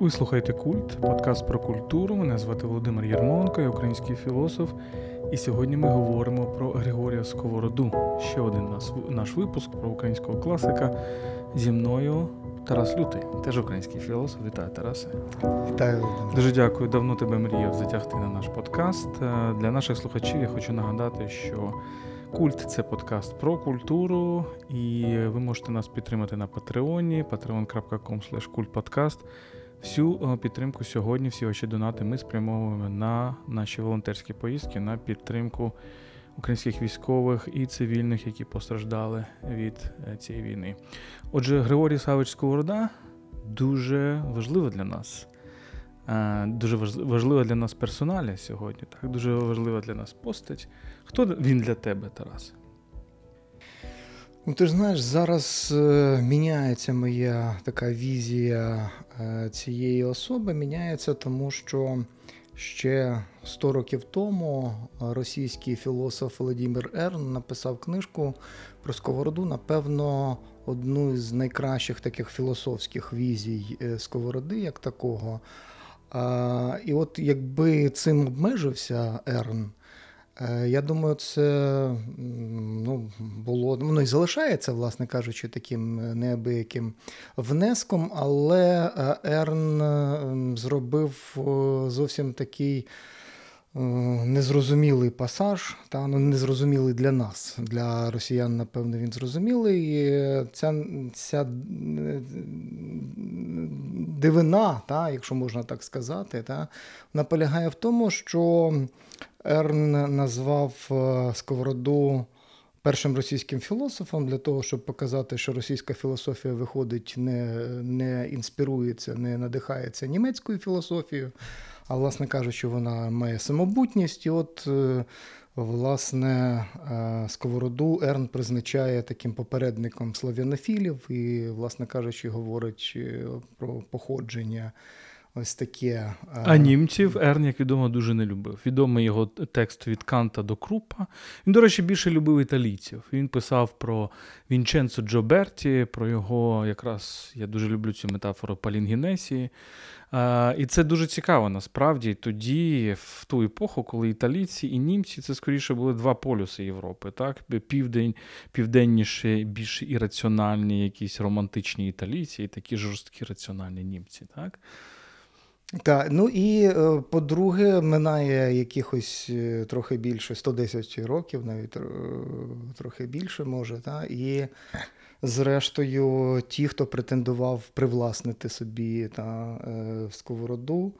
Ви слухаєте Культ, подкаст про культуру. Мене звати Володимир Єрмонко, я український філософ. І сьогодні ми говоримо про Григорія Сковороду. Ще один наш, випуск про українського класика зі мною Тарас Лютий, теж український філософ. Вітаю, Тарасе. Вітаю. Дуже дякую. Давно тебе мріяв затягти на наш подкаст. Е, для наших слухачів я хочу нагадати, що культ це подкаст про культуру, і ви можете нас підтримати на Патреоні, patreon.com kultpodcast. Всю е, підтримку сьогодні, всі ваші донати ми спрямовуємо на наші волонтерські поїздки, на підтримку українських військових і цивільних, які постраждали від е, цієї війни. Отже, Григорій Савич Сковорода дуже важливо для нас. Е, дуже важлива для нас персоналя сьогодні. Так, Дуже важлива для нас постать. Хто він для тебе, Тарас? Ну, Ти ж знаєш, зараз е, міняється моя така візія е, цієї особи. Міняється, тому що ще 100 років тому російський філософ Володимир Ерн написав книжку про Сковороду, напевно, одну з найкращих таких філософських візій Сковороди, як такого. І от якби цим обмежився Ерн. Е, я думаю, це ну, було ну і залишається, власне кажучи, таким неабияким внеском, але е, Ерн зробив зовсім такий незрозумілий пасаж, та ну незрозумілий для нас, для росіян, напевно, він зрозумілий. І Ця ця дивина, та, якщо можна так сказати, та, вона полягає в тому, що. Ерн назвав е, Сковороду першим російським філософом для того, щоб показати, що російська філософія виходить, не не інспірується, не надихається німецькою філософією, а, власне кажучи, вона має самобутність. І от, е, власне, е, Сковороду Ерн призначає таким попередником славянофілів і, власне кажучи, говорить про походження. Ось таке. А німців Ерн, як відомо, дуже не любив. Відомий його текст від Канта до Крупа. Він, до речі, більше любив італійців. Він писав про Вінченцо Джоберті, про його, якраз я дуже люблю цю метафору Палінгінесії. І це дуже цікаво насправді. Тоді, в ту епоху, коли італійці і німці це скоріше були два полюси Європи. так? Південь, Південніше, більш ірраціональні, якісь романтичні італійці, і такі жорсткі раціональні німці. так? Так, ну і е, по-друге, минає якихось е, трохи більше 110 років, навіть е, трохи більше може. Та? І зрештою, ті, хто претендував привласнити собі та, сковороду,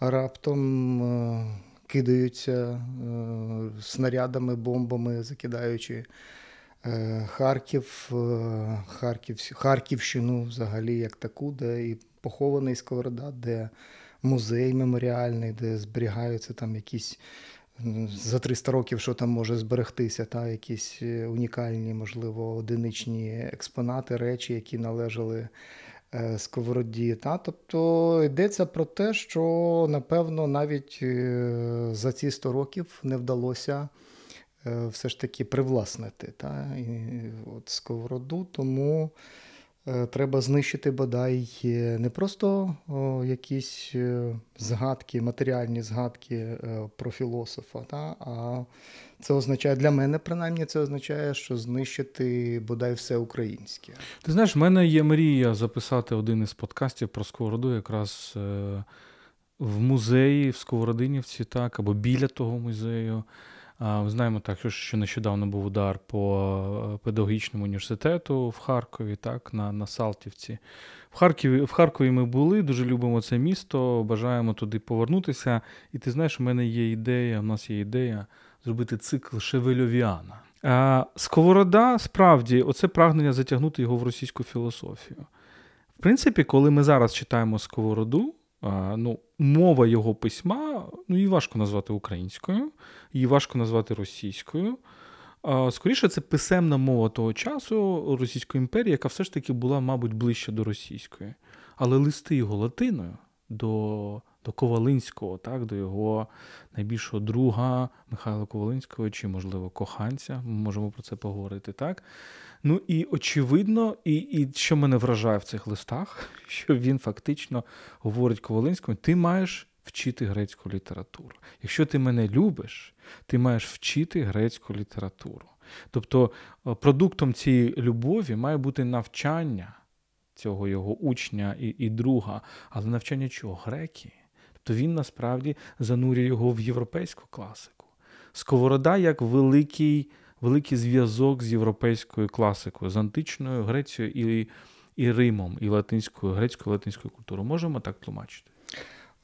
раптом кидаються снарядами, бомбами, закидаючи Харків, Харків, Харківщину взагалі як таку, де і похований Сковорода, де музей меморіальний, де зберігаються там якісь за 300 років, що там може зберегтися, та якісь е, унікальні, можливо, одиничні експонати, речі, які належали е, сковороді. Та? Тобто йдеться про те, що напевно навіть е, за ці 100 років не вдалося. Все ж таки привласнити та, і, от сковороду, тому треба знищити бодай не просто якісь е, згадки, матеріальні згадки е, про філософа, та, а це означає для мене, принаймні, це означає, що знищити бодай все українське. Ти знаєш, в мене є мрія записати один із подкастів про сковороду, якраз в музеї в Сковородинівці, так, або біля того музею. Ми знаємо так, що нещодавно був удар по е, педагогічному університету в Харкові, так, на на Салтівці. В Харкові в Харкові ми були, дуже любимо це місто, бажаємо туди повернутися. І ти знаєш, у мене є ідея, у нас є ідея зробити цикл Шевельовіана. Сковорода, справді, оце прагнення затягнути його в російську філософію. В принципі, коли ми зараз читаємо Сковороду, ну, мова його письма, ну, її важко назвати українською, її важко назвати російською. Скоріше, це писемна мова того часу Російської імперії, яка все ж таки була, мабуть, ближче до російської. Але листи його латиною до до Ковалинського, так, до його найбільшого друга Михайла Ковалинського, чи, можливо, коханця. Ми можемо про це поговорити. так. Ну і очевидно, і, і що мене вражає в цих листах, що він фактично говорить Ковалинському: ти маєш вчити грецьку літературу. Якщо ти мене любиш, ти маєш вчити грецьку літературу. Тобто е, продуктом цієї любові має бути навчання цього його учня і і друга, але навчання чого? Греки. Тобто він насправді занурює його в європейську класику. Сковорода як великий великий зв'язок з європейською класикою, з античною Грецією і і Римом, і латинською, грецькою латинською культурою. Можемо так тлумачити?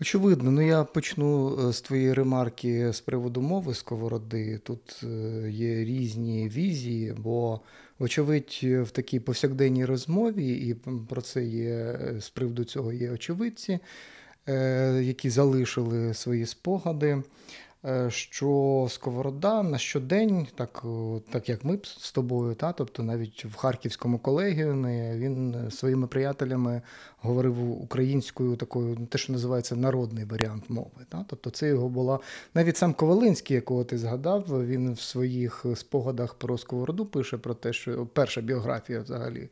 Очевидно, ну я почну е, з твоєї ремарки з приводу мови сковороди. Тут е, є різні візії, бо, вочевидь, в такій повсякденній розмові, і про це є з приводу цього є очевидці, е, які залишили свої спогади. Е, що Сковорода на щодень, так так як ми з тобою, та, тобто навіть в Харківському колегіумі він своїми приятелями говорив українською такою, те, що називається народний варіант мови. Та? Тобто це його була навіть сам Ковалинський, якого ти згадав, він в своїх спогадах про Сковороду пише про те, що перша біографія взагалі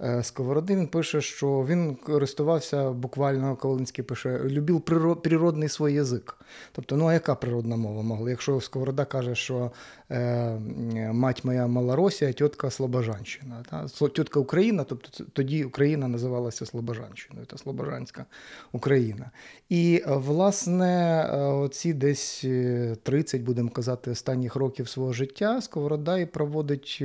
Е, Сковороди він пише, що він користувався буквально Ковалинський пише, любив природний свій язик. Тобто, ну а яка природна мова могла? Якщо Сковорода каже, що мать моя Малоросія, тітка Слобожанщина. Тітка Україна, тобто тоді Україна називалася Слобожанщиною, та Слобожанська Україна. І, власне, е, ці десь 30, е, будемо казати, останніх років свого життя Сковорода і проводить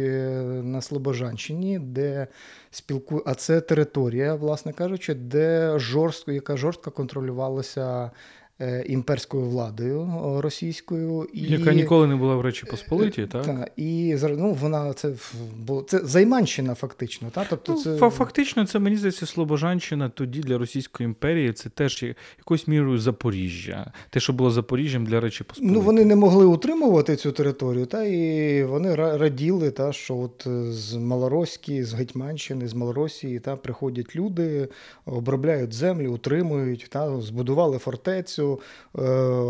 на Слобожанщині, де спілкує, а це територія, власне кажучи, де жорстко, яка жорстко контролювалася Е, імперською владою російською, і яка ніколи не була в Речі Посполитій, так? Та, і ну, вона це бо це Займанщина, фактично. Та? Тобто, ну, це... Фактично, це мені здається, Слобожанщина тоді для Російської імперії це теж якоюсь мірою Запоріжжя. Те, що було Запоріжжям для Речі Посполитій. Ну вони не могли утримувати цю територію, та і вони раділи, та що от з Малоросії, з Гетьманщини, з Малоросії та приходять люди, обробляють землю, утримують, та збудували фортецю. Е,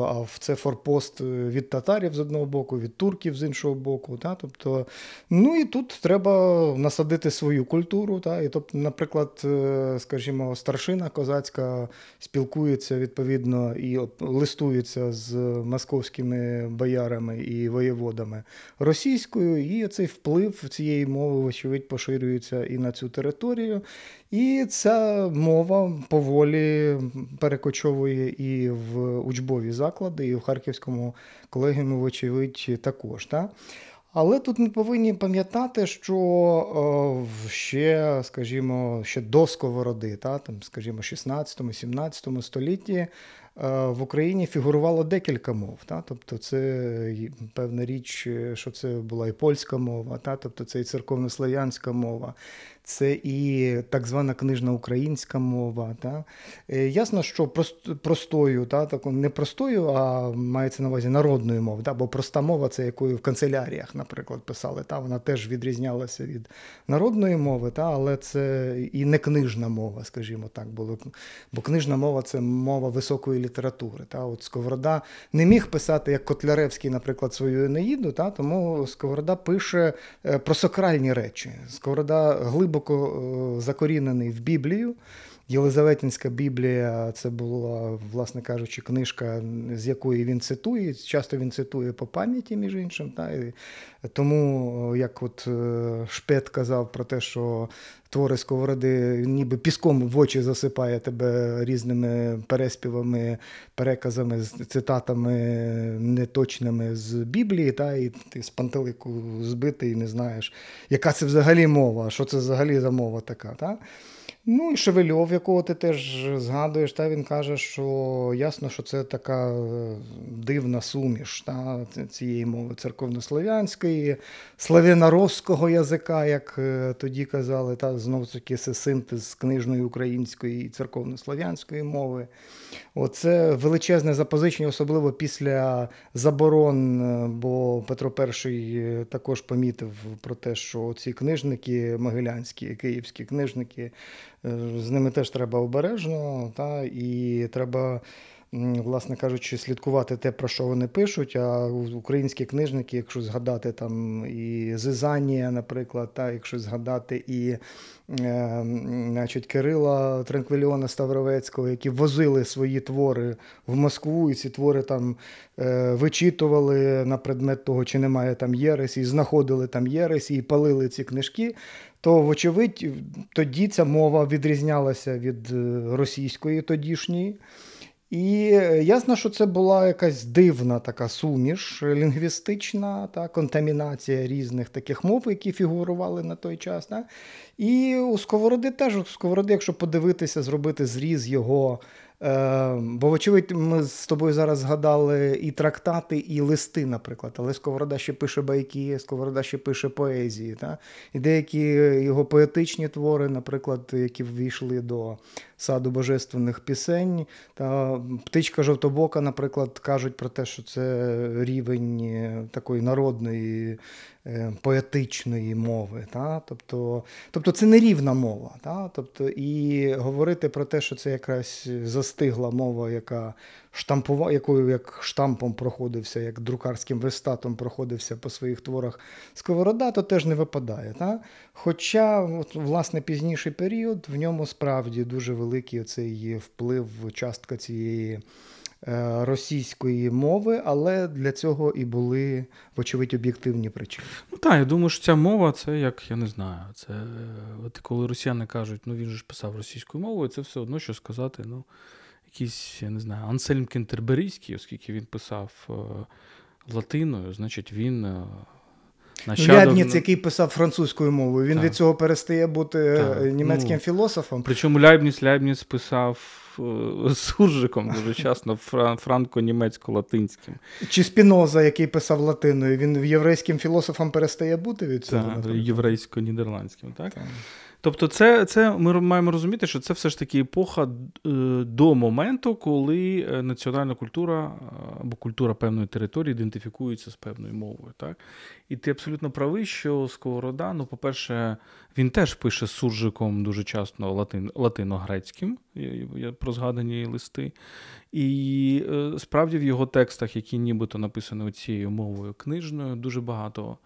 а це форпост від татарів з одного боку, від турків з іншого боку. Та? Тобто, Ну і тут треба насадити свою культуру. Та? І, тобто, Наприклад, е, скажімо, старшина козацька спілкується відповідно і листується з московськими боярами і воєводами російською, і цей вплив цієї мови, вочевидь, поширюється і на цю територію. І ця мова поволі перекочовує і в учбові заклади, і в Харківському колегіумі, вочевидь, також. Так? Але тут ми повинні пам'ятати, що ще, скажімо, ще до сковороди, та, там, скажімо, 16-17 столітті Е, в Україні фігурувало декілька мов. Та? Тобто, це певна річ, що це була і польська мова, та? тобто це і церковнослов'янська мова, це і так звана книжна українська мова. Та? Е, ясно, що простою, таку, не простою, а мається на увазі народною мовою. Та? Бо проста мова це якою в канцеляріях, наприклад, писали. Та? Вона теж відрізнялася від народної мови, та? але це і не книжна мова, скажімо так. Було. Бо книжна мова це мова високої літератури. Та? От Сковорода не міг писати, як Котляревський, наприклад, свою Енеїду, та? тому Сковорода пише е, про сакральні речі. Сковорода глибоко е, закорінений в Біблію. Єлизаветинська Біблія це була, власне кажучи, книжка, з якої він цитує. Часто він цитує по пам'яті, між іншим. Та? І тому, як от е, Шпет казав про те, що твори сковороди ніби піском в очі засипає тебе різними переспівами, переказами, цитатами неточними з Біблії, та? і ти з пантелику збитий і не знаєш, яка це взагалі мова, що це взагалі за мова така. Та? Ну і Шевельов, якого ти теж згадуєш, та він каже, що ясно, що це така е, дивна суміш та, цієї мови церковнослов'янської, славяно-росського язика, як е, тоді казали, та знову таки це синтез книжної української і церковнослов'янської мови. Оце величезне запозичення, особливо після заборон, е, бо Петро І також помітив про те, що ці книжники могилянські, київські книжники. З ними теж треба обережно, та, і треба власне кажучи, слідкувати те, про що вони пишуть. А українські книжники, якщо згадати там і Зизанія, наприклад, та якщо згадати і е, значить, Кирила Транквіліона Ставровецького, які возили свої твори в Москву, і ці твори там е, вичитували на предмет того, чи немає там єресі, і знаходили там єресі, і палили ці книжки. То, вочевидь, тоді ця мова відрізнялася від е, російської тодішньої. І е, ясно, що це була якась дивна така суміш лінгвістична та контамінація різних таких мов, які фігурували на той час. Та? І у Сковороди теж у Сковороди, якщо подивитися, зробити зріз його Е, бо, вочевидь, ми з тобою зараз згадали і трактати, і листи, наприклад. Але Сковорода ще пише байки, Сковорода ще пише поезії. Та? І деякі його поетичні твори, наприклад, які ввійшли до саду божественних пісень. Та Птичка Жовтобока, наприклад, кажуть про те, що це рівень е, такої народної. Е, поетичної мови, Та? Тобто тобто це не рівна мова. Та? Тобто, І говорити про те, що це якась застигла мова, яка штампува, якою як штампом проходився, як друкарським вистатом проходився по своїх творах Сковорода, то теж не випадає. Та? Хоча, от, власне, пізніший період в ньому справді дуже великий оцей вплив, частка цієї. Е, російської мови, але для цього і були, вочевидь, об'єктивні причини. Ну так, я думаю, що ця мова це як я не знаю. Це от коли росіяни кажуть, ну він же ж писав російською мовою, це все одно що сказати. ну, Якийсь, я не знаю, Ансельм Кентерберійський, оскільки він писав е, латиною, значить він. Е, Нащадок... Ляйбніц, який писав французькою мовою, він так. від цього перестає бути так. німецьким ну, філософом. Причому Ляйбніц Ляйбніц писав Е, суржиком дуже часто франко-німецько-латинським. Чи Спіноза, який писав латиною, він єврейським філософом перестає бути від цього? Так, єврейсько-нідерландським, так? так. Тобто, це це ми маємо розуміти, що це все ж таки епоха е, до моменту, коли е, національна культура або культура певної території ідентифікується з певною мовою. Так? І ти абсолютно правий, що Сковорода, ну, по-перше, він теж пише суржиком дуже часто латин, латино-грецьким, про згадані листи. І е, справді в його текстах, які нібито написані цією мовою книжною, дуже багато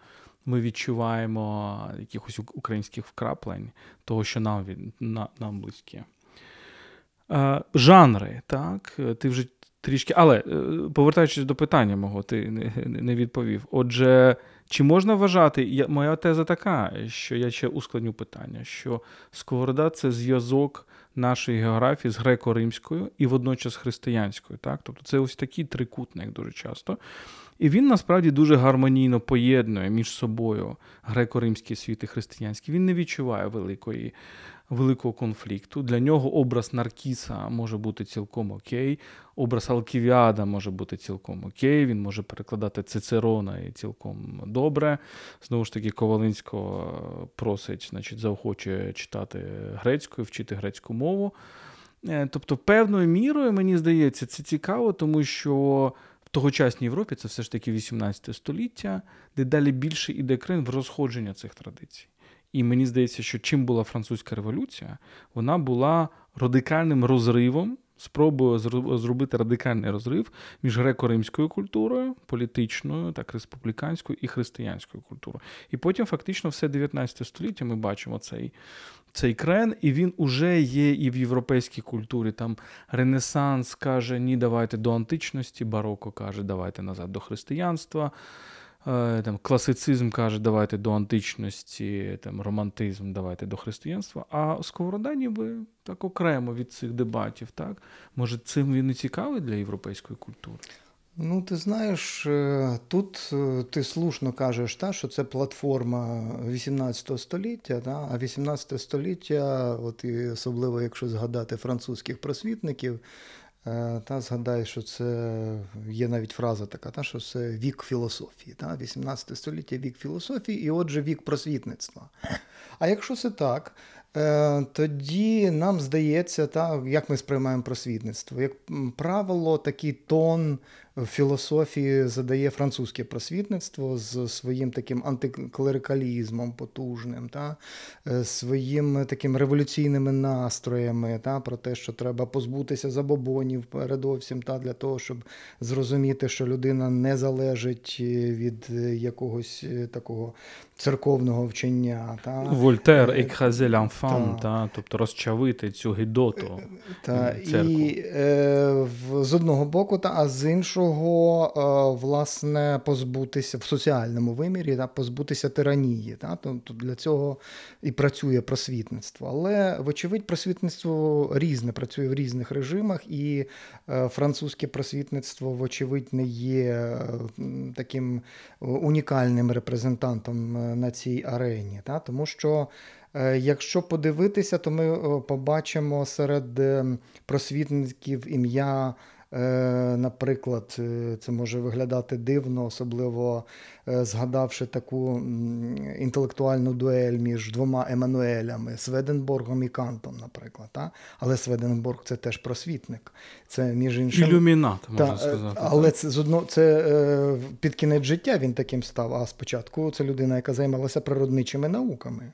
ми відчуваємо якихось українських вкраплень, того, що нам на, нам близьке. Е, жанри, так, ти вже трішки. Але е, повертаючись до питання мого, ти не відповів. Отже, чи можна вважати, моя теза така, що я ще ускладню питання, що Сковорода це зв'язок нашої географії з греко-римською і водночас християнською. Так? Тобто це ось такий трикутник дуже часто. І він насправді дуже гармонійно поєднує між собою греко-римський світ і християнський. Він не відчуває великої великого конфлікту. Для нього образ Наркіса може бути цілком окей, образ Алківіада може бути цілком окей, він може перекладати Цицерона і цілком добре. Знову ж таки, Ковалинського просить, значить, заохочує читати грецькою, вчити грецьку мову. Е, тобто, певною мірою, мені здається, це цікаво, тому що тогочасній Європі це все ж таки 18 століття, дедалі більше іде крин в розходження цих традицій. І мені здається, що чим була французька революція, вона була радикальним розривом, спробою зробити радикальний розрив між греко-римською культурою, політичною, так республіканською і християнською культурою. І потім, фактично, все 19 століття ми бачимо цей. Цей крен, і він уже є і в європейській культурі. Там Ренесанс каже, ні, давайте до античності, бароко каже, давайте назад до християнства. Е, там, Класицизм каже, давайте до античності, там, романтизм, давайте до християнства. А Сковорода ніби так окремо від цих дебатів. так? Може, цим він і цікавий для європейської культури? Ну, ти знаєш, е, тут е, ти слушно кажеш, та, що це платформа 18 століття, та, а 18 століття, от і особливо якщо згадати французьких просвітників, та згадай, що це є навіть фраза така, та, що це вік філософії. Та, 18 століття вік філософії, і отже, вік просвітництва. А якщо це так, е, тоді нам здається, та, як ми сприймаємо просвітництво. Як правило, такий тон філософії задає французьке просвітництво з своїм таким антиклерикалізмом потужним, та, е, своїм таким революційними настроями, та, про те, що треба позбутися забобонів передовсім, та, для того, щоб зрозуміти, що людина не залежить від якогось такого церковного вчення. Та. Вольтер, екхазе l'enfant, та. тобто розчавити цю гідоту. Та, І е, з одного боку, та, а з іншого, е, власне, позбутися в соціальному вимірі, та, позбутися тиранії. Та, Тобто для цього і працює просвітництво. Але, вочевидь, просвітництво різне, працює в різних режимах, і е, французьке просвітництво, вочевидь, не є е, таким унікальним репрезентантом на цій арені. Та, Тому що. Якщо подивитися, то ми побачимо серед ем, просвітників ім'я. Е, наприклад, це може виглядати дивно, особливо згадавши таку інтелектуальну дуель між двома Еммануелями Сведенборгом і Кантом, наприклад. Та? Але Сведенборг це теж просвітник. Це між іншим ілюмінат, можна та, сказати. Але це з одно це під кінець життя він таким став. А спочатку це людина, яка займалася природничими науками.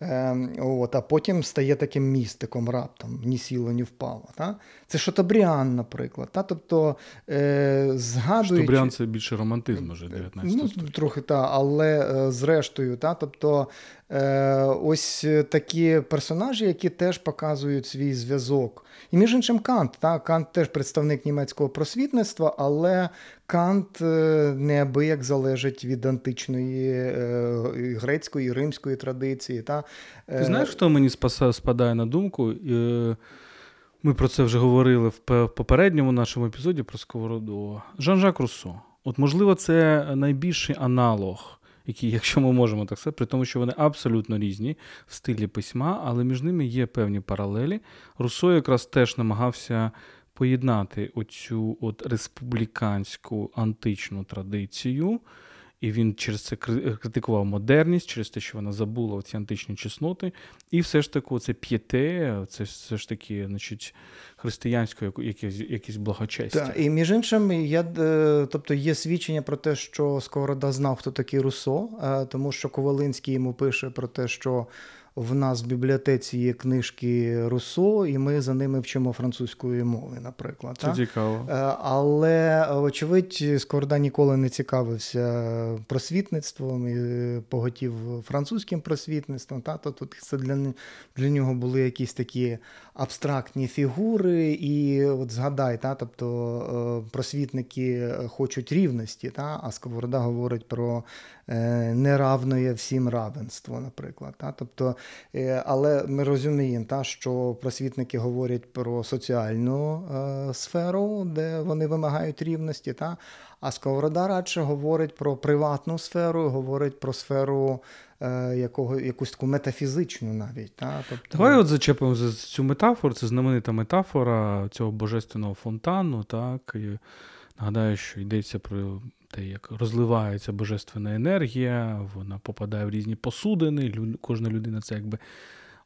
Ем, от, А потім стає таким містиком раптом, ні сіло, ні впало. Та? Це Шотобріан, наприклад. Та? Тобто, е, згадуючи... Шотобріан це більше романтизм вже 19 Ну, Трохи так, але е, зрештою, та? тобто, е, ось такі персонажі, які теж показують свій зв'язок. І між іншим, Кант. Та? Кант теж представник німецького просвітництва, але Кант е, неабияк залежить від античної е, грецької, римської традиції. Та? Ти е, знаєш, хто мені спадає на думку? Ми про це вже говорили в попередньому нашому епізоді про Сковороду. Жан-Жак Руссо. От, можливо, це найбільший аналог, який, якщо ми можемо так сказати, при тому, що вони абсолютно різні в стилі письма, але між ними є певні паралелі. Руссо якраз теж намагався поєднати оцю от республіканську античну традицію. І він через це критикував модерність, через те, що вона забула ці античні чесноти. І все ж таки, це п'єте, це все ж таки, значить, християнське якесь якесь благочестя. Так, І між іншим, я, е, тобто є свідчення про те, що Сковорода знав, хто такий Руссо, е, тому що Ковалинський йому пише про те, що в нас в бібліотеці є книжки Руссо, і ми за ними вчимо французької мови, наприклад. Це цікаво. Е, але, очевидь, Скорда ніколи не цікавився просвітництвом і поготів французьким просвітництвом. Та? То тут це для для нього були якісь такі абстрактні фігури, і от згадай, та? тобто е, просвітники хочуть рівності, та? а Сковорода говорить про е, неравне всім равенство, наприклад. Та? Тобто Е, але ми розуміємо, та, що просвітники говорять про соціальну е, сферу, де вони вимагають рівності. Та, а Сковорода радше говорить про приватну сферу, говорить про сферу е, якого, якусь таку метафізичну навіть. Та? Тобто... Давай от зачепимо за цю метафору, це знаменита метафора цього божественного фонтану. так, і Нагадаю, що йдеться про те, як розливається божественна енергія, вона попадає в різні посудини. Кожна людина це якби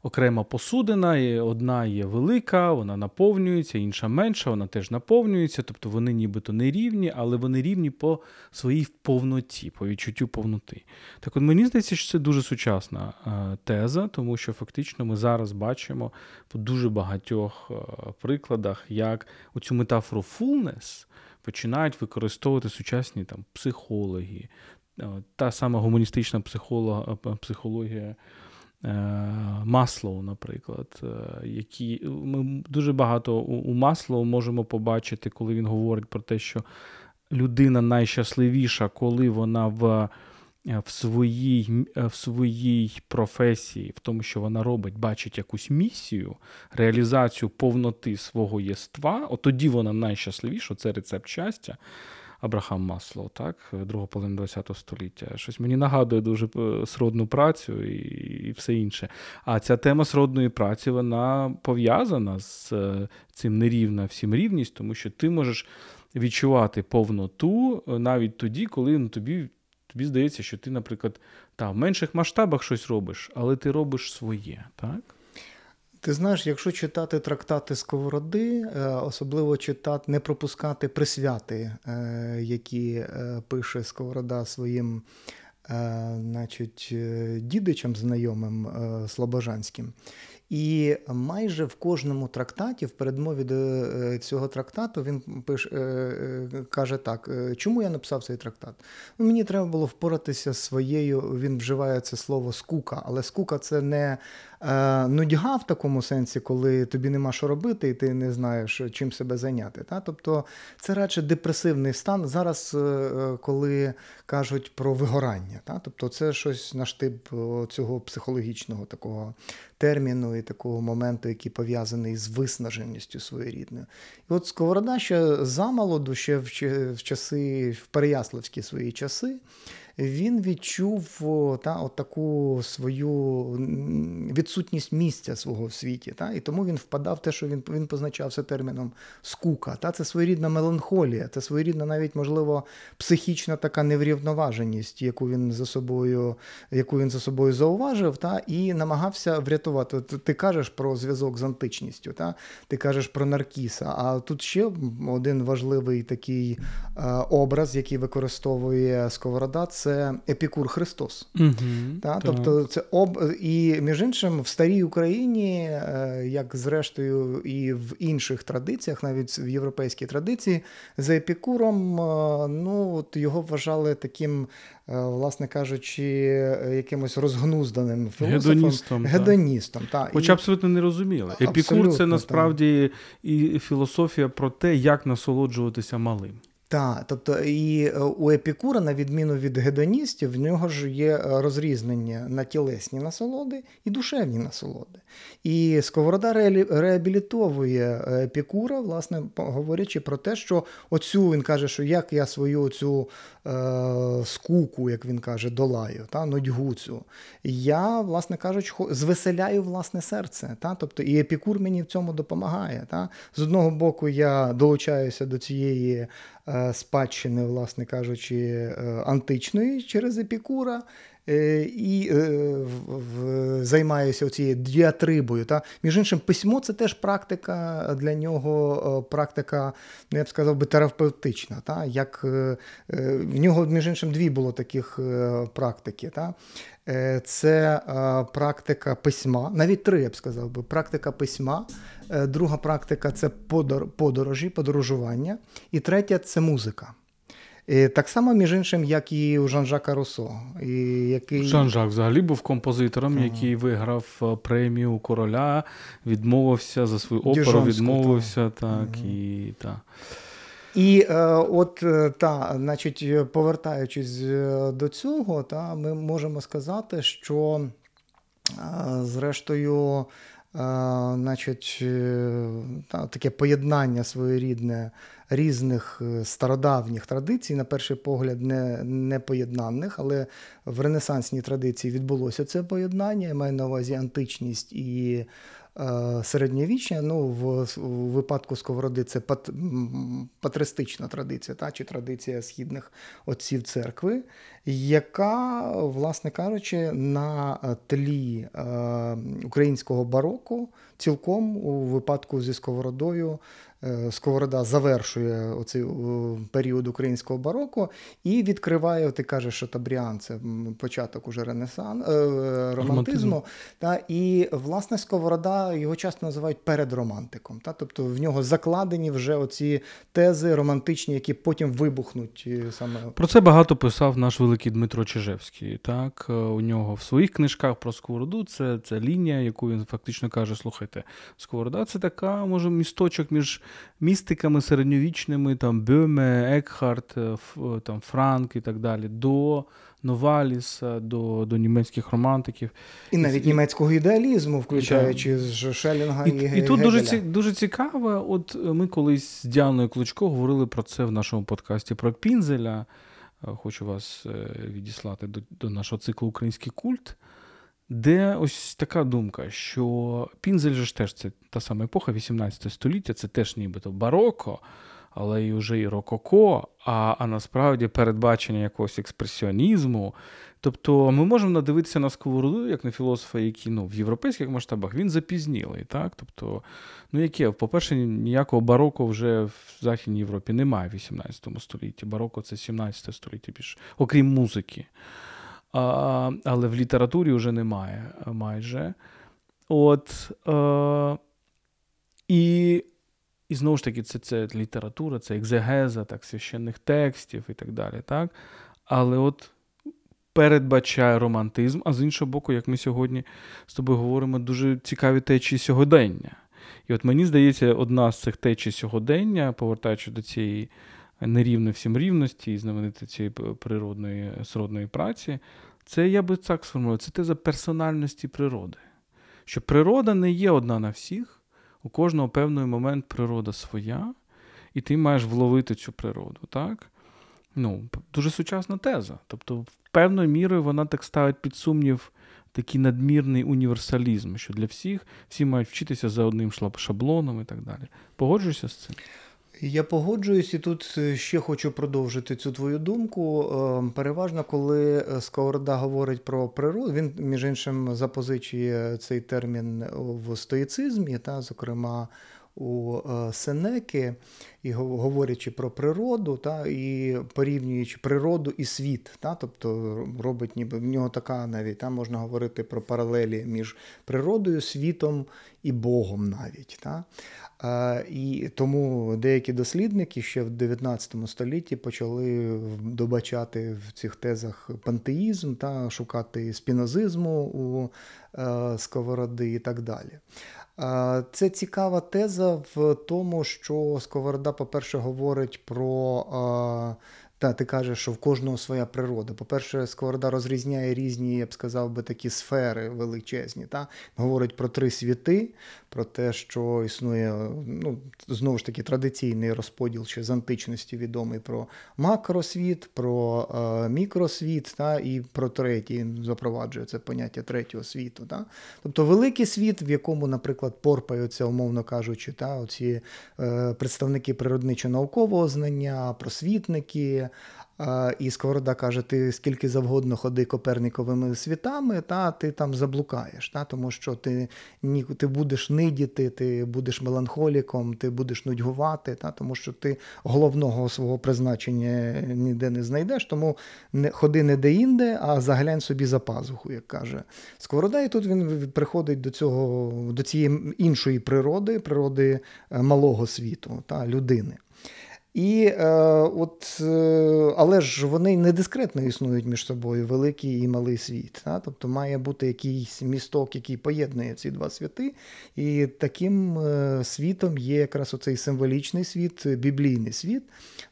окрема посудина, і одна є велика, вона наповнюється, інша менша, вона теж наповнюється. Тобто вони нібито не рівні, але вони рівні по своїй повноті, по відчуттю повноти. Так от мені здається, що це дуже сучасна е, теза, тому що фактично ми зараз бачимо по дуже багатьох е, прикладах, як оцю метафору fullness починають використовувати сучасні там психологи, е, та сама гуманістична е, психологія е, Маслоу, наприклад, які ми дуже багато у Маслоу можемо побачити, коли він говорить про те, що людина найщасливіша, коли вона в в своїй е, в своїй професії, в тому, що вона робить, бачить якусь місію, реалізацію повноти свого єства, от тоді вона найщасливіша, це рецепт щастя. Абрахам Маслоу, так, другого половини ХХ століття. Щось мені нагадує дуже е, сродну працю і і все інше. А ця тема сродної праці вона пов'язана з цим нерівна всім рівність, тому що ти можеш відчувати повноту навіть тоді, коли ну, тобі Тобі здається, що ти, наприклад, та, в менших масштабах щось робиш, але ти робиш своє, так? Ти знаєш, якщо читати трактати Сковороди, е, особливо читати, не пропускати присвяти, е, які пише Сковорода своїм значить, дідичам знайомим Слобожанським. І майже в кожному трактаті, в передмові до е, цього трактату, він пише, е, каже так: «Е, чому я написав цей трактат? Ну, Мені треба було впоратися своєю, він вживає це слово скука, але скука це не Е, нудьга в такому сенсі, коли тобі нема що робити, і ти не знаєш, чим себе зайняти. Та? Тобто це радше депресивний стан. Зараз, е, коли кажуть про вигорання, та? тобто це щось на штиб цього психологічного такого терміну і такого моменту, який пов'язаний з виснаженістю своєрідною. І от Сковорода ще замолоду, ще в часи, в Переяславські свої часи він відчув та, от таку свою відсутність місця свого в світі. Та, І тому він впадав в те, що він він позначався терміном скука. Та, Це своєрідна меланхолія, це своєрідна, навіть, можливо, психічна така неврівноваженість, яку він за собою яку він за собою зауважив, та, і намагався врятувати. Ти кажеш про зв'язок з античністю, та, ти кажеш про Наркіса. А тут ще один важливий такий е, образ, який використовує Сковорода. це це Епікур Христос. Угу, Та? Так. Тобто це об і між іншим в старій Україні, е, як зрештою, і в інших традиціях, навіть в європейській традиції, за епікуром, е, ну от його вважали таким. Е, власне кажучи, якимось розгнузданим філософом. Гедоністом. Гедоністом та. та. Хоча абсолютно не розуміли. Епікур це насправді та. і філософія про те, як насолоджуватися малим. Так, тобто і е, у Епікура, на відміну від гедоністів, в нього ж є е, розрізнення на тілесні насолоди і душевні насолоди. І Сковорода реабілітовує е, Епікура, власне, говорячи про те, що оцю він каже, що як я свою цю е, скуку, як він каже, долаю, та, нудьгу цю, я, власне кажучи, звеселяю власне серце. Та, Тобто і Епікур мені в цьому допомагає. Та. З одного боку, я долучаюся до цієї. Е, спадщини, власне кажучи, е, античної через Епікура. Е, і займаюся цією діатрибою. Та? Між іншим, письмо це теж практика для нього, практика, ну, я б сказав би, терапевтична. Та? Як, В нього, між іншим, дві було таких практики. Та? Це практика письма, навіть три, я б сказав би, практика письма. Е, друга практика це подорожі, подорожування. І третя це музика. І Так само, між іншим, як і у Жан-Жака Руссо. І який... Жан-Жак взагалі був композитором, ага. який виграв е, премію короля, відмовився за свою оперу, Діжонську, відмовився. так, ага. і так. І е, от е, та, значить, повертаючись до цього, та, ми можемо сказати, що, зрештою, значить, е, таке поєднання своєрідне різних е, стародавніх традицій, на перший погляд, не, не поєднаних, але в ренесансній традиції відбулося це поєднання. Я маю на увазі античність і Е, середньовіччя. Ну, в, в випадку сковороди це пат, патристична традиція, та, чи традиція східних отців церкви, яка, власне кажучи, на тлі е, українського бароку цілком у випадку зі сковородою Е, Сковорода завершує оцей період українського бароко і відкриває, ти кажеш, що Табріан це початок уже ренесан е, романтизму. Та, І власне Сковорода його часто називають передромантиком. Та, Тобто в нього закладені вже оці тези романтичні, які потім вибухнуть. Е, саме. Про це багато писав наш великий Дмитро Чижевський. Так, У нього в своїх книжках про Сковороду це, це лінія, яку він фактично каже: слухайте, Сковорода це така, може, місточок між містиками середньовічними, там Бьоме, Екхарт, е, е, там Франк і так далі, до Новаліса, до до німецьких романтиків. І навіть і, німецького ідеалізму, включаючи і, Шелінга і, і, і тут дуже дуже цікаво. От ми колись з Діаною Кличко говорили про це в нашому подкасті про Пінзеля. Е, хочу вас відіслати до, до нашого циклу Український культ де ось така думка, що Пінзель же ж теж це та сама епоха, 18 століття, це теж нібито бароко, але і вже і рококо. а а насправді передбачення якогось експресіонізму. Тобто ми можемо надивитися на сковороду, як на філософа, який ну, в європейських масштабах він запізнілий. так? Тобто, ну яке, По-перше, ніякого бароко вже в Західній Європі немає в 18 столітті. Бароко це 17 століття більше, окрім музики. А, Але в літературі вже немає майже. От, е, І і знову ж таки, це це література, це екзегеза, так, священних текстів і так далі. так? Але от передбачає романтизм, а з іншого боку, як ми сьогодні з тобою говоримо, дуже цікаві течії сьогодення. І от мені здається, одна з цих течій сьогодення, повертаючи до цієї нерівної всім рівності і знаменити цієї природної сродної праці, це я би так сформулював, це теза персональності природи. Що природа не є одна на всіх. У кожного певний момент природа своя, і ти маєш вловити цю природу. так? Ну, Дуже сучасна теза. Тобто, певною мірою вона так ставить під сумнів такий надмірний універсалізм, що для всіх всі мають вчитися за одним шаблоном і так далі. Погоджуєшся з цим? Я погоджуюсь і тут е, ще хочу продовжити цю твою думку. Е, переважно, коли е, Сковорода говорить про природу, він, між іншим, запозичує цей термін в стоїцизмі, та, зокрема у Сенеки, і говорячи про природу, та, і порівнюючи природу і світ. Та, Тобто робить ніби в нього така навіть та, можна говорити про паралелі між природою, світом і Богом навіть. Та. І тому деякі дослідники ще в 19 столітті почали добачати в цих тезах пантеїзм та шукати спінозизму у е, сковороди і так далі. Це цікава теза в тому, що Сковорода, по-перше, говорить про та, ти кажеш, що в кожного своя природа. По-перше, Сковорода розрізняє різні, я б сказав би, такі сфери величезні. Та? Говорить про три світи, про те, що існує ну, знову ж таки традиційний розподіл ще з античності відомий про макросвіт, про е, мікросвіт та, і про третій запроваджує це поняття третього світу. Та? Тобто великий світ, в якому, наприклад, порпаються, умовно кажучи, та, оці е, представники природничо-наукового знання, просвітники. І Сковорода каже: ти скільки завгодно ходи Коперніковими світами, та ти там заблукаєш, та, тому що ти ні, ти будеш нидіти, ти будеш меланхоліком, ти будеш нудьгувати, та, тому що ти головного свого призначення ніде не знайдеш, тому не ходи не де-інде, а заглянь собі за пазуху, як каже Сковорода. І тут він приходить до цього, до цієї іншої природи, природи е, малого світу, та, людини. І е, от, е, Але ж вони не дискретно існують між собою, великий і малий світ. Та? Тобто має бути якийсь місток, який поєднує ці два світи. І таким е, світом є якраз оцей символічний світ, біблійний світ,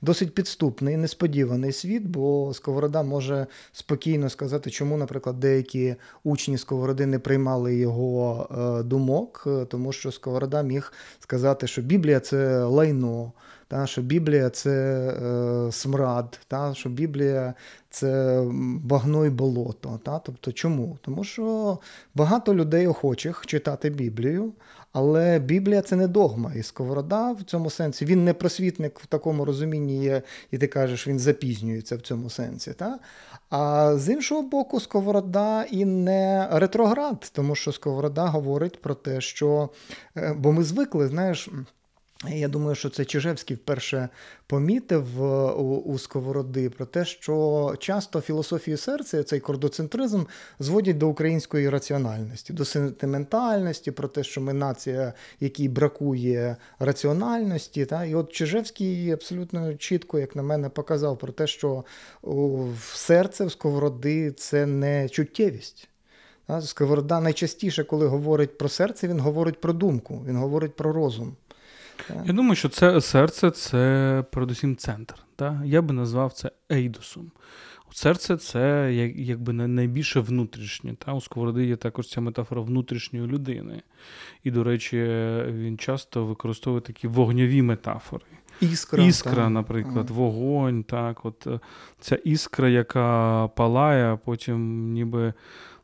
досить підступний, несподіваний світ, бо Сковорода може спокійно сказати, чому, наприклад, деякі учні Сковороди не приймали його е, думок, тому що Сковорода міг сказати, що Біблія це лайно та, що Біблія це е, смрад, та, що Біблія це багно і болото. Та, Тобто чому? Тому що багато людей охочих читати Біблію, але Біблія це не догма. І Сковорода в цьому сенсі він не просвітник в такому розумінні є, і ти кажеш, він запізнюється в цьому сенсі. Та? А з іншого боку, Сковорода і не ретроград, тому що Сковорода говорить про те, що е, бо ми звикли, знаєш. Я думаю, що це Чижевський вперше помітив е, у, у Сковороди про те, що часто філософію серця, цей кордоцентризм, зводять до української раціональності, до сентиментальності, про те, що ми нація, якій бракує раціональності. Та? І от Чижевський абсолютно чітко, як на мене, показав про те, що в серце в Сковороди це не чуттєвість. Сковорода найчастіше, коли говорить про серце, він говорить про думку, він говорить про розум. Я думаю, що це серце це передусім центр. Так? Я би назвав це ейдосом. Серце це якби найбільше внутрішнє. Та? У Сковороди є також ця метафора внутрішньої людини. І, до речі, він часто використовує такі вогньові метафори. Іскра, іскра так. наприклад, вогонь. так, от е, Ця іскра, яка палає, а потім ніби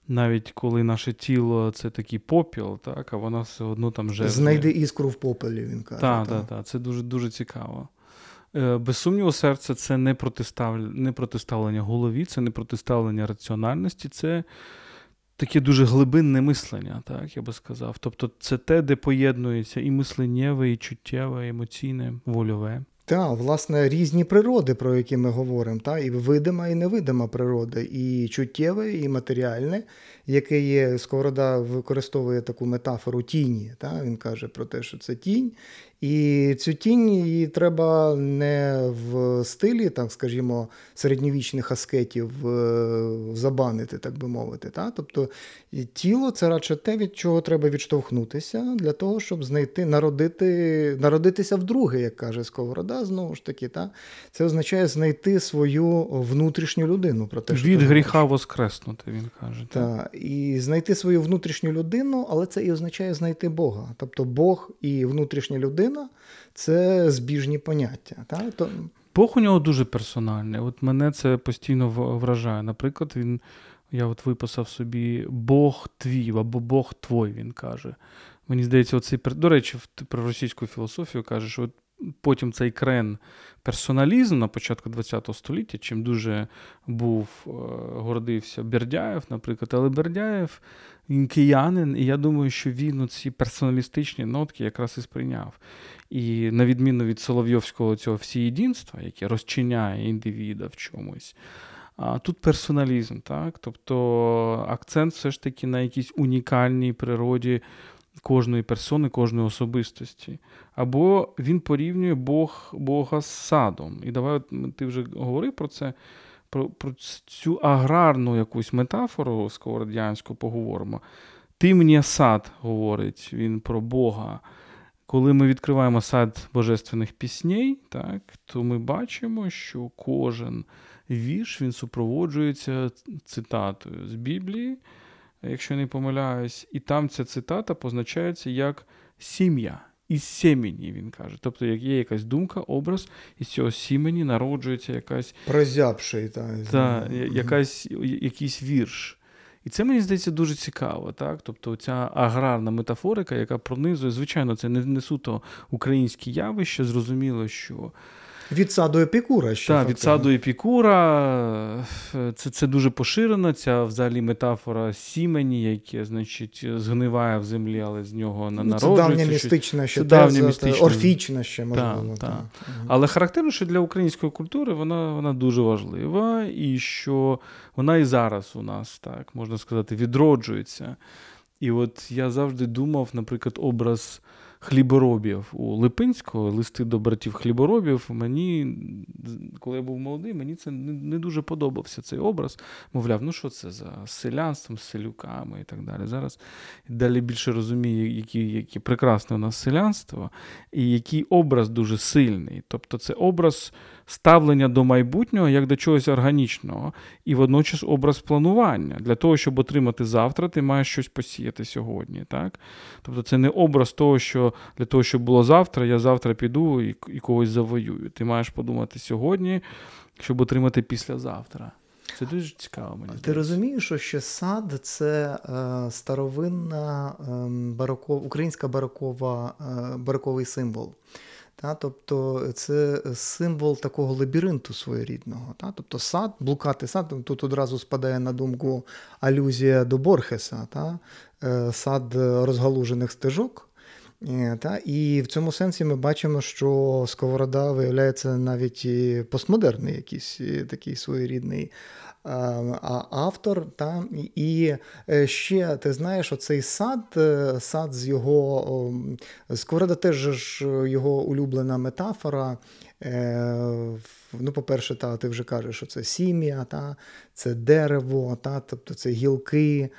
навіть коли наше тіло це такий попіл, так, а вона все одно там вже. Знайди іскру в попелі, він каже. Так, так, так. Це дуже дуже цікаво. Е, без сумніву, серце це не протиставлення, не протиставлення голові, це не протиставлення раціональності, це таке дуже глибинне мислення, так я би сказав. Тобто це те, де поєднується і мисленнєве, і чуттєве, і емоційне, вольове. Так, власне, різні природи, про які ми говоримо, та, і видима, і невидима природа, і чуттєве, і матеріальне, яке є, Сковорода використовує таку метафору тіні. Та, Він каже про те, що це тінь, і цю тінь її треба не в стилі, так скажімо, середньовічних аскетів е, забанити, так би мовити. Та? Тобто тіло це радше те, від чого треба відштовхнутися для того, щоб знайти, народити, народитися вдруге, як каже Сковорода, знову ж таки. Та? Це означає знайти свою внутрішню людину. Про те, що Від гріха воскреснути, він каже. Так. І знайти свою внутрішню людину, але це і означає знайти Бога. Тобто Бог і внутрішня людина людина це збіжні поняття. Так? То... Бог у нього дуже персональний. От мене це постійно вражає. Наприклад, він. Я от виписав собі Бог твій або Бог твой, він каже. Мені здається, оцей до речі, про російську філософію каже, що потім цей крен персоналізм на початку ХХ століття, чим дуже був е, гордився Бердяєв, наприклад, але Бердяєв він киянин, і я думаю, що він ці персоналістичні нотки якраз і сприйняв. І на відміну від Соловйовського цього всієдінства, яке розчиняє індивіда в чомусь. А тут персоналізм, так? Тобто акцент все ж таки на якійсь унікальній природі кожної персони, кожної особистості. Або він порівнює Бог, Бога з садом. І давай ти вже говорив про це про про цю аграрну якусь метафору сковородянську поговоримо. Ти мені сад говорить він про Бога. Коли ми відкриваємо сад божественних пісней, так, то ми бачимо, що кожен вірш він супроводжується цитатою з Біблії, якщо не помиляюсь, і там ця цитата позначається як сім'я із сімені, він каже. Тобто, як є якась думка, образ, і з цього сімені народжується якась Прозябший, та, та, якась, якийсь вірш. І це мені здається дуже цікаво. так? Тобто ця аграрна метафорика, яка пронизує, звичайно, це не, не суто українське явище, зрозуміло, що від саду епікура ще. Так, від саду епікура. Це це дуже поширено. Ця взагалі метафора сімені, яке значить, згниває в землі, але з нього на народжується. Ну, це давня містична ще давня містична. орфічна ще можливо. Так, так. Але характерно, що для української культури вона вона дуже важлива, і що вона і зараз у нас, так можна сказати, відроджується. І от я завжди думав, наприклад, образ хліборобів у Липинського, листи до братів хліборобів. Мені, коли я був молодий, мені це не, дуже подобався цей образ. Мовляв, ну що це за селянством, селюками і так далі. Зараз далі більше розумію, які, які прекрасне у нас селянство, і який образ дуже сильний. Тобто, це образ ставлення до майбутнього як до чогось органічного, і водночас образ планування. Для того, щоб отримати завтра, ти маєш щось посіяти сьогодні. Так? Тобто це не образ того, що для того, щоб було завтра, я завтра піду і, і когось завоюю. Ти маєш подумати сьогодні, щоб отримати післязавтра. Це дуже цікаво. мені здається. Ти розумієш, що ще сад це е, старовинна е, бароков, українська барокова, е, бароковий символ. Та, Тобто це символ такого лабіринту своєрідного. Та? Тобто сад, блукати сад, тут одразу спадає на думку алюзія до Борхеса, та? Е, сад розгалужених стежок. Е, та? І в цьому сенсі ми бачимо, що Сковорода виявляється навіть постмодерний якийсь такий своєрідний автор. Та? І е, ще ти знаєш, оцей сад, е, сад з його Сковорода теж його улюблена метафора. Е, ну, По-перше, та, ти вже кажеш, що це сім'я, та, це дерево, та, тобто це гілки,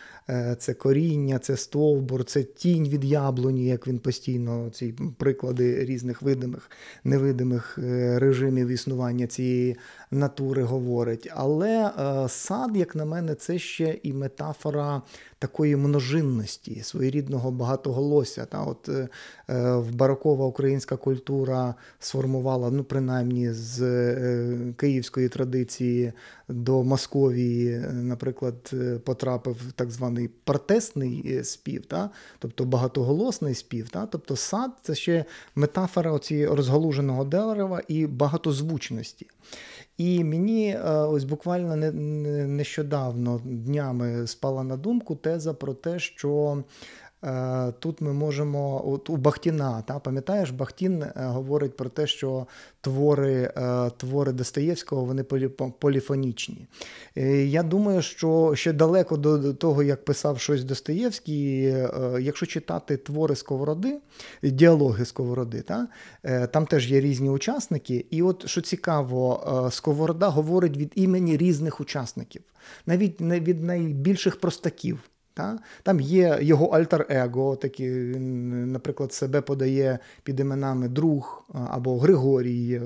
це коріння, це стовбур, це тінь від яблуні, як він постійно, ці приклади різних видимих, невидимих режимів існування цієї натури говорить. Але е, сад, як на мене, це ще і метафора такої множинності, своєрідного багатоголосся. Та от е, в барокова українська культура сформувала, ну принаймні з е, київської традиції до Московії, наприклад, потрапив так званий партесний спів, та? тобто багатоголосний спів. Та? Тобто сад це ще метафора оці розгалуженого дерева і багатозвучності. І мені е, ось буквально нещодавно днями спала на думку теза про те, що тут ми можемо от у Бахтіна, та пам'ятаєш, Бахтін е, говорить про те, що твори е, твори Достоєвського вони поліфонічні. Я думаю, що ще далеко до того, як писав щось Достоєвський, якщо читати твори Сковороди, діалоги Сковороди, та, там теж є різні учасники. І от що цікаво, Сковорода говорить від імені різних учасників, навіть від найбільших простаків. Та? Там є його альтер-его, такі, наприклад, себе подає під іменами друг або Григорій.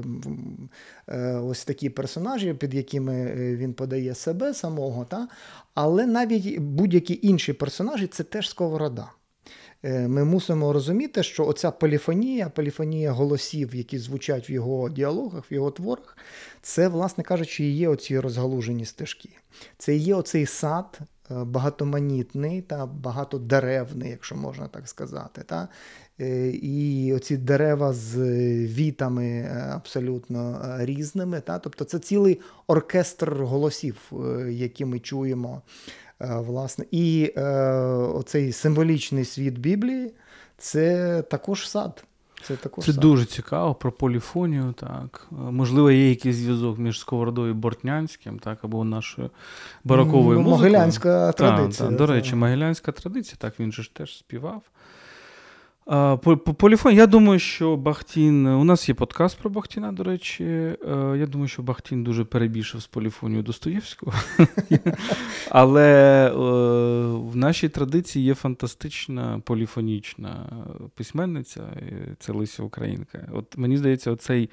Е, ось такі персонажі, під якими е, він подає себе самого. Та? Але навіть будь-які інші персонажі це теж сковорода. Е, ми мусимо розуміти, що оця поліфонія, поліфонія голосів, які звучать в його діалогах, в його творах, це, власне кажучи, є оці розгалужені стежки. Це є оцей сад. Е, багатоманітний та багатодеревний, якщо можна так сказати. Та? Е, і оці дерева з вітами е, абсолютно різними. Та? Тобто це цілий оркестр голосів, які ми чуємо. Власне. І оцей символічний світ Біблії це також сад. Це також це дуже цікаво про поліфонію. так. Можливо, є якийсь зв'язок між Сковородою і Бортнянським, так, або нашою бароковою ну, музикою. Могилянська традиція. Так, так. До речі, Могилянська традиція, так, він же ж теж співав. Поліфон, я думаю, що Бахтін. У нас є подкаст про Бахтіна, до речі. Е, я думаю, що Бахтін дуже перебільшив з поліфонію Достоєвського. Але е, в нашій традиції є фантастична поліфонічна письменниця, це Лися Українка. От Мені здається, оцей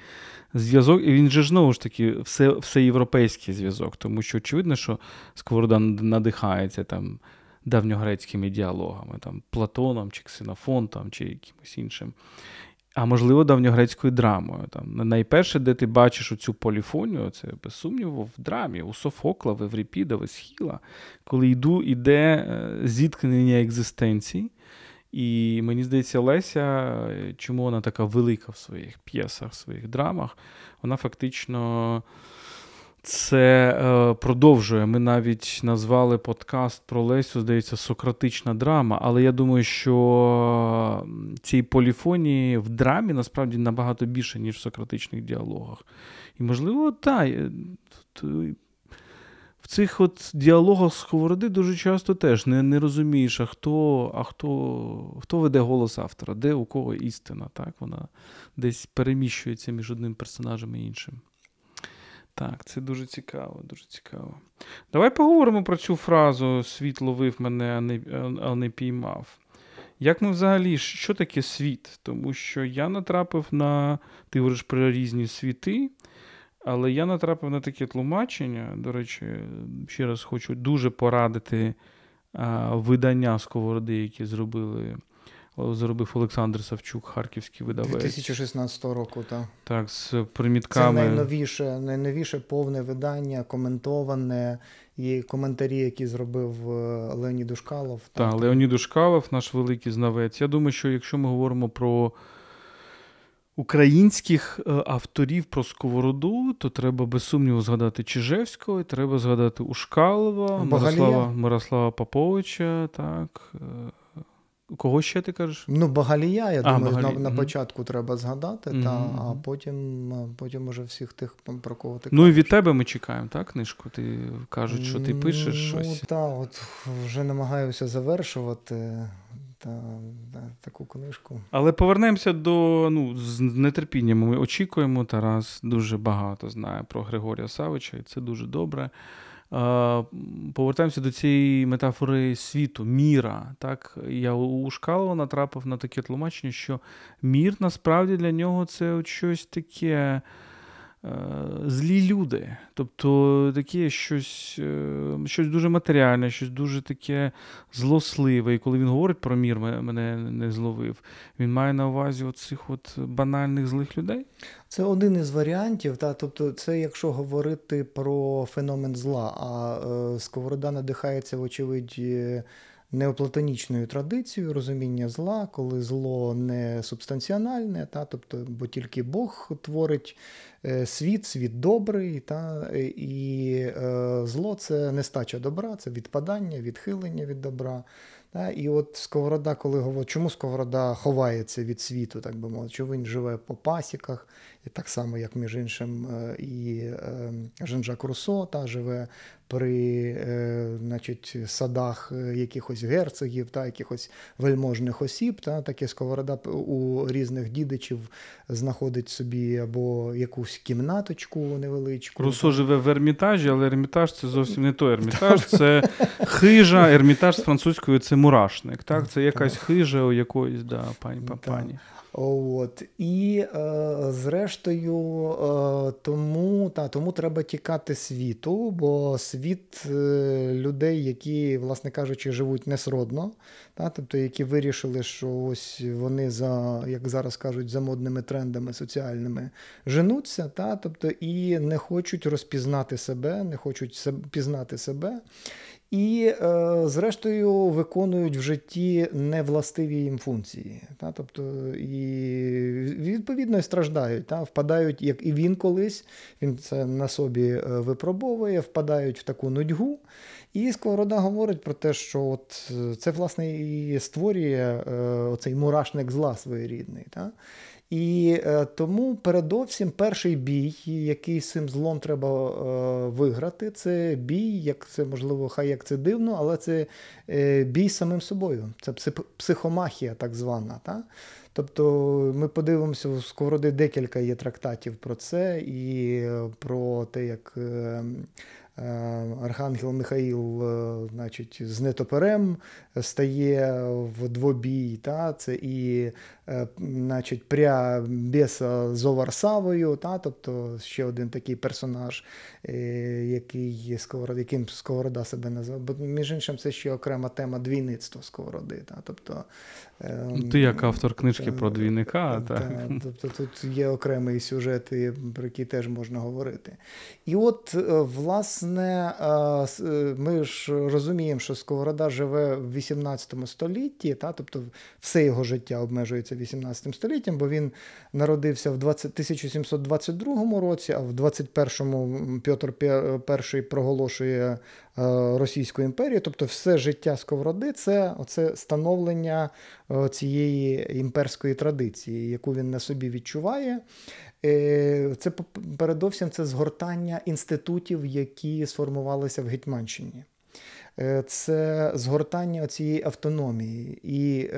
зв'язок, і він же знову ж таки все, всеєвропейський зв'язок, тому що очевидно, що Сковорода надихається там давньогрецькими діалогами, там, Платоном, чи Ксенофонтом, чи якимось іншим. А можливо, давньогрецькою драмою. Там. Найперше, де ти бачиш оцю поліфонію, це без сумніву, в драмі, у Софокла, в Евріпіда, в Есхіла, коли йду, іде е, зіткнення екзистенцій. І мені здається, Леся, чому вона така велика в своїх п'єсах, в своїх драмах, вона фактично це е, продовжує. Ми навіть назвали подкаст про Лесю, здається, Сократична драма. Але я думаю, що цій поліфонії в драмі насправді набагато більше, ніж в сократичних діалогах. І, можливо, так. В цих от діалогах сковороди дуже часто теж не не розумієш, а хто а хто, хто веде голос автора, де у кого істина. так? Вона десь переміщується між одним персонажем і іншим. Так, це дуже цікаво, дуже цікаво. Давай поговоримо про цю фразу Світ ловив мене, а не, а не піймав. Як ми взагалі, що таке світ? Тому що я натрапив на, ти говориш про різні світи, але я натрапив на таке тлумачення. До речі, ще раз хочу дуже порадити а, видання сковороди, які зробили зробив Олександр Савчук, харківський видавець. 2016 року, так. Так, з примітками. Це найновіше, найновіше повне видання, коментоване, і коментарі, які зробив е, Леонід Ушкалов. Так, так, Леонід Ушкалов, наш великий знавець. Я думаю, що якщо ми говоримо про. Українських е, авторів про сковороду, то треба без сумніву згадати Чижевського, треба згадати Ушкалова, Мирослава Мирослава Поповича, так, е, Кого ще ти кажеш? Ну, Багалія, я а, думаю, Багалі... на, на початку треба згадати, mm-hmm. та, а потім потім уже всіх тих, про кого ти Ну кажеш. і від тебе ми чекаємо, так, книжку? Ти кажуть, що ти пишеш ну, щось. Ну, так, от вже намагаюся завершувати та, та, таку книжку. Але повернемося до ну, з нетерпінням. Ми очікуємо. Тарас дуже багато знає про Григорія Савича, і це дуже добре повертаємося до цієї метафори світу, міра. Так? Я у Шкалова натрапив на таке тлумачення, що мір насправді для нього це щось таке. Злі люди. Тобто таке щось е, щось дуже матеріальне, щось дуже таке злосливе. І коли він говорить про мір, мене не зловив, він має на увазі оцих от банальних злих людей. Це один із варіантів. Та, Тобто, це якщо говорити про феномен зла, а е, Сковорода надихається, вочевидь, неоплатонічною традицією розуміння зла, коли зло не субстанціональне, та, тобто, бо тільки Бог творить е, світ, світ добрий, та, і е, зло це нестача добра, це відпадання, відхилення від добра. Та, І от Сковорода, коли говорить, чому Сковорода ховається від світу, так би мовити, що він живе по пасіках, так само, як між іншим, е, і Жан-Жак Руссо та живе при е, значить, садах е, якихось герцогів та якихось вельможних осіб. Та, Таке сковорода у різних дідичів знаходить собі або якусь кімнаточку невеличку. Русо живе в ермітажі, але ермітаж це зовсім не той ермітаж, це хижа, ермітаж з французькою це мурашник. Так? Це якась хижа у якоїсь да, пані пані. От. І е, зрештою, е, тому та, тому треба тікати світу, бо світ е, людей, які, власне кажучи, живуть несродно, та, тобто які вирішили, що ось вони за, як зараз кажуть, за модними трендами соціальними женуться, та, тобто і не хочуть розпізнати себе, не хочуть пізнати себе і, е, зрештою, виконують в житті невластиві їм функції. Та? Тобто, і відповідно і страждають, та? впадають, як і він колись, він це на собі е, випробовує, впадають в таку нудьгу. І Сковорода говорить про те, що от е, це, власне, і створює оцей мурашник зла своєрідний. Та? І е, тому передовсім перший бій, який з цим злом треба е, виграти, це бій, як це можливо, хай як це дивно, але це е, бій самим собою. Це психомахія, так звана. Та? Тобто ми подивимося, у Сковороди декілька є трактатів про це і е, про те, як. Е, Архангел Михаїл е, значить, з нетоперем стає в двобій. Та? Це і е, значить, пря Беса з Оварсавою, та? тобто ще один такий персонаж, який Сковорода, яким Сковорода себе назвав. Між іншим, це ще окрема тема двійництва Сковороди. Та? Тобто, ем, Ти як автор книжки про двійника. Та, та, тобто Тут є окремий сюжет, про який теж можна говорити. І от, власне, власне, е, ми ж розуміємо, що Сковорода живе в 18 столітті, та, тобто все його життя обмежується 18 століттям, бо він народився в 20, 1722 році, а в 21-му Петр І проголошує е, Російську імперію. Тобто, все життя Сковороди це оце становлення е, цієї імперської традиції, яку він на собі відчуває. Е, це передовсім це згортання інститутів, які сформувалися в Гетьманщині. Це згортання цієї автономії, і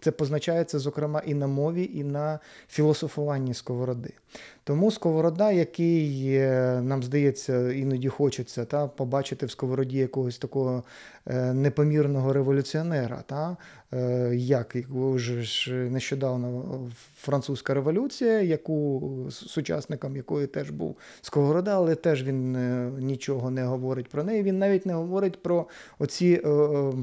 це позначається, зокрема, і на мові, і на філософуванні сковороди. Тому сковорода, який нам здається, іноді хочеться та, побачити в сковороді якогось такого е, непомірного революціонера, та, е, як вже ж нещодавно французька революція, яку сучасником якої теж був Сковорода, але теж він е, нічого не говорить про неї. Він навіть не говорить про оці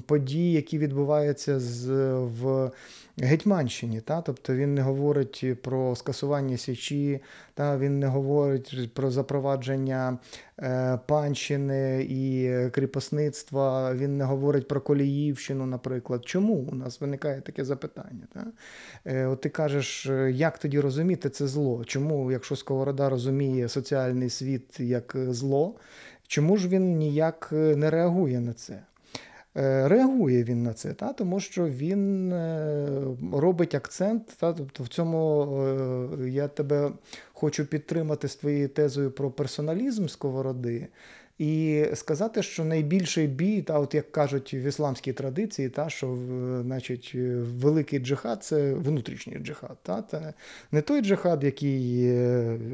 події, які відбуваються з в. Гетьманщині, та? тобто він не говорить про скасування січі, та? він не говорить про запровадження е, панщини і кріпосництва, він не говорить про Коліївщину, наприклад. Чому у нас виникає таке запитання? Та? Е, от Ти кажеш, як тоді розуміти це зло? Чому, якщо Сковорода розуміє соціальний світ як зло, чому ж він ніяк не реагує на це? Е, реагує він на це, та, тому що він е, робить акцент. Та, тобто В цьому е, я тебе хочу підтримати з твоєю тезою про персоналізм сковороди. І сказати, що найбільший бій, та от як кажуть в ісламській традиції, та що значить, великий джихад це внутрішній джихад. Та, Це не той джихад, який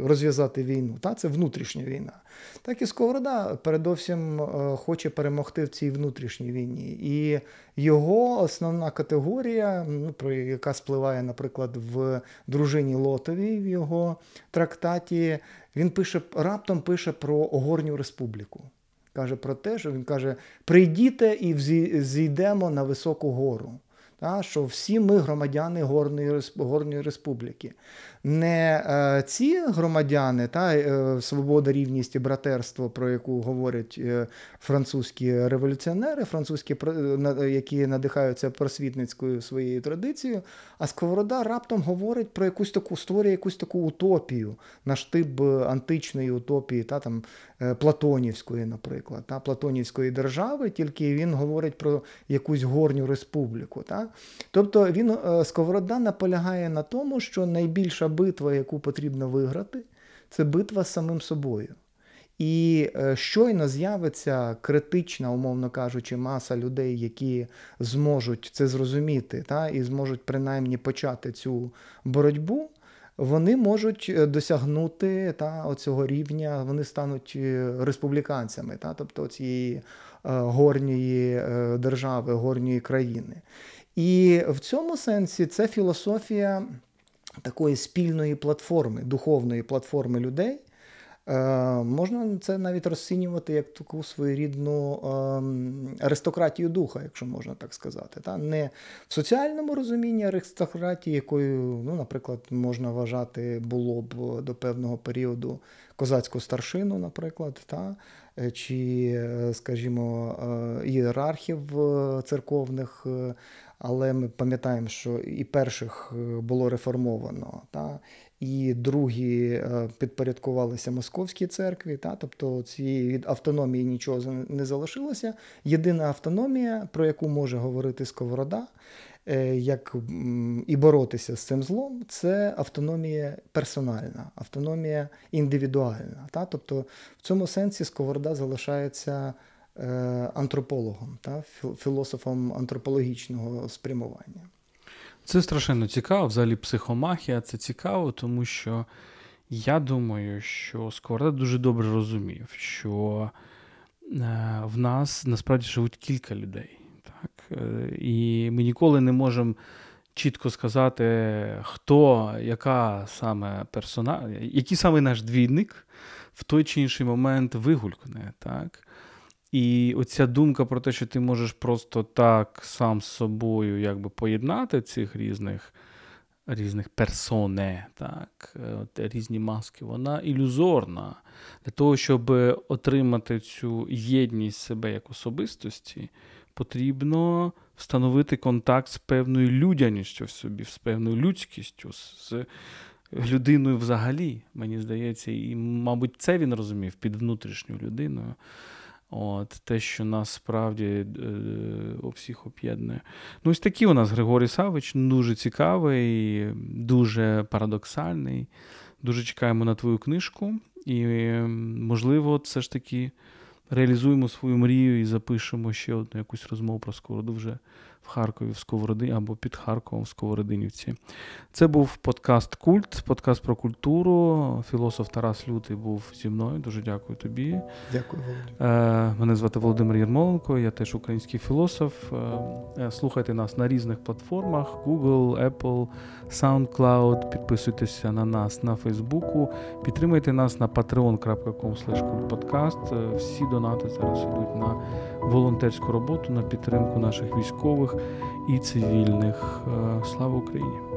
розв'язати війну, та це внутрішня війна. Так і Сковорода передовсім хоче перемогти в цій внутрішній війні. І Його основна категорія, ну, про яка спливає, наприклад, в дружині Лотовій в його трактаті, він пише раптом пише про Огорню республіку. Каже про те, що він каже: прийдіте і зійдемо на високу гору та, що всі ми громадяни Горної Горної Республіки. Не е, ці громадяни, та е, свобода, рівність і братерство, про яку говорять е, французькі революціонери, французькі які надихаються просвітницькою своєю традицією, а Сковорода раптом говорить про якусь таку створює якусь таку утопію, на штиб античної утопії, та там Платонівської, наприклад, та Платонівської держави, тільки він говорить про якусь горню республіку. Та? Тобто він Сковорода наполягає на тому, що найбільша битва, яку потрібно виграти, це битва з самим собою. І е, щойно з'явиться критична, умовно кажучи, маса людей, які зможуть це зрозуміти, та, і зможуть принаймні почати цю боротьбу. Вони можуть е, досягнути та, оцього рівня, вони стануть республіканцями, та, тобто цієї горньої держави, горньої країни. І в цьому сенсі це філософія такої спільної платформи, духовної платформи людей. Е, можна це навіть розцінювати як таку своєрідну е, аристократію духа, якщо можна так сказати. Не в соціальному розумінні аристократії, якою, ну, наприклад, можна вважати було б до певного періоду козацьку старшину, наприклад? Е, чи, скажімо, ієрархів церковних але ми пам'ятаємо, що і перших е, було реформовано, та, і другі е, підпорядкувалися московській церкві. Та, Тобто цієї від автономії нічого не залишилося. Єдина автономія, про яку може говорити Сковорода, е, як і боротися з цим злом, це автономія персональна, автономія індивідуальна. Та? Тобто в цьому сенсі Сковорода залишається. Е, антропологом, та, філософом антропологічного спрямування. Це страшенно цікаво. Взагалі, психомахія це цікаво, тому що я думаю, що Сковорода дуже добре розумів, що е, в нас насправді живуть кілька людей. Так? Е, і ми ніколи не можемо чітко сказати, хто, яка саме персона, який саме наш двійник в той чи інший момент вигулькне. Так? І оця думка про те, що ти можеш просто так сам з собою якби поєднати цих різних різних персоне, так, от, різні маски, вона ілюзорна. Для того, щоб отримати цю єдність себе як особистості, потрібно встановити контакт з певною людяністю в собі, з певною людськістю. з Людиною взагалі, мені здається, і, мабуть, це він розумів під внутрішньою людиною. От, Те, що нас справді е, всіх об'єднує. Ну, ось такий у нас Григорій Савич, дуже цікавий, дуже парадоксальний. Дуже чекаємо на твою книжку. І, можливо, все ж таки реалізуємо свою мрію і запишемо ще одну якусь розмову про Сковороду вже в Харкові в Сковороди або під Харковом в Сковородинівці. Це був подкаст Культ, подкаст про культуру. Філософ Тарас Лютий був зі мною. Дуже дякую тобі. Дякую, Володимир. Мене звати Володимир Єрмоленко, я теж український філософ. Е, слухайте нас на різних платформах: Google, Apple, SoundCloud. Підписуйтеся на нас на Фейсбуку. Підтримайте нас на patreon.com podcast. Всі донати зараз йдуть на волонтерську роботу, на підтримку наших військових і цивільних. Е, слава Україні!